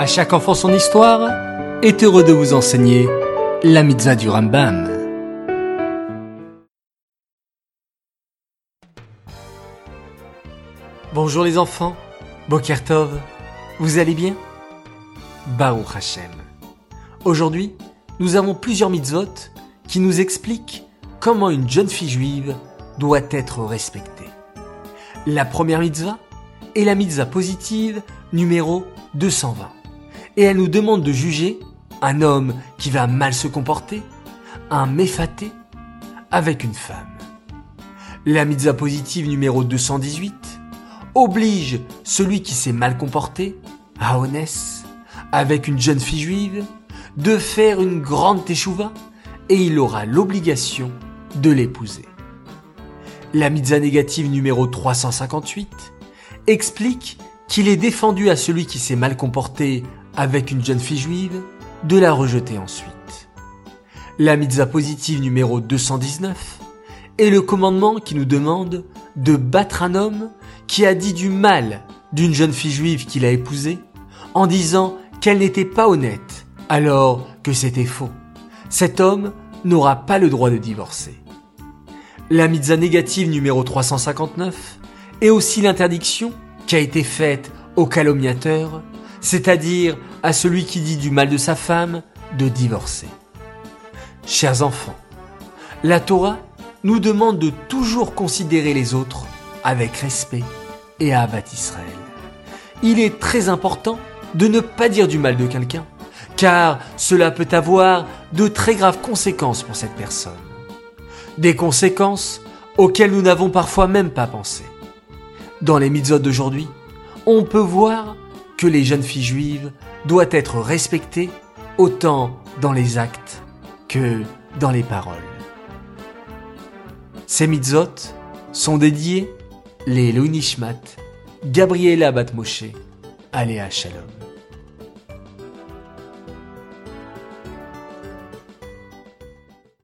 À chaque enfant son histoire est heureux de vous enseigner la mitzvah du Rambam. Bonjour les enfants, Boker Tov, vous allez bien? Baruch Hashem. Aujourd'hui, nous avons plusieurs mitzvot qui nous expliquent comment une jeune fille juive doit être respectée. La première mitzvah est la mitzvah positive numéro 220. Et elle nous demande de juger un homme qui va mal se comporter, un méfaté, avec une femme. La mitzvah positive numéro 218 oblige celui qui s'est mal comporté, à Honès, avec une jeune fille juive, de faire une grande teshuva et il aura l'obligation de l'épouser. La mitzvah négative numéro 358 explique qu'il est défendu à celui qui s'est mal comporté avec une jeune fille juive de la rejeter ensuite. La mitzvah positive numéro 219 est le commandement qui nous demande de battre un homme qui a dit du mal d'une jeune fille juive qu'il a épousée en disant qu'elle n'était pas honnête alors que c'était faux. Cet homme n'aura pas le droit de divorcer. La mitzvah négative numéro 359 est aussi l'interdiction qui a été faite au calomniateur, c'est-à-dire à celui qui dit du mal de sa femme, de divorcer. Chers enfants, la Torah nous demande de toujours considérer les autres avec respect et à abattre Israël. Il est très important de ne pas dire du mal de quelqu'un, car cela peut avoir de très graves conséquences pour cette personne. Des conséquences auxquelles nous n'avons parfois même pas pensé. Dans les mitzvot d'aujourd'hui, on peut voir que les jeunes filles juives doivent être respectées autant dans les actes que dans les paroles. Ces mitzvot sont dédiés les Nishmat, Gabriela Batmoshe, Aléa Shalom.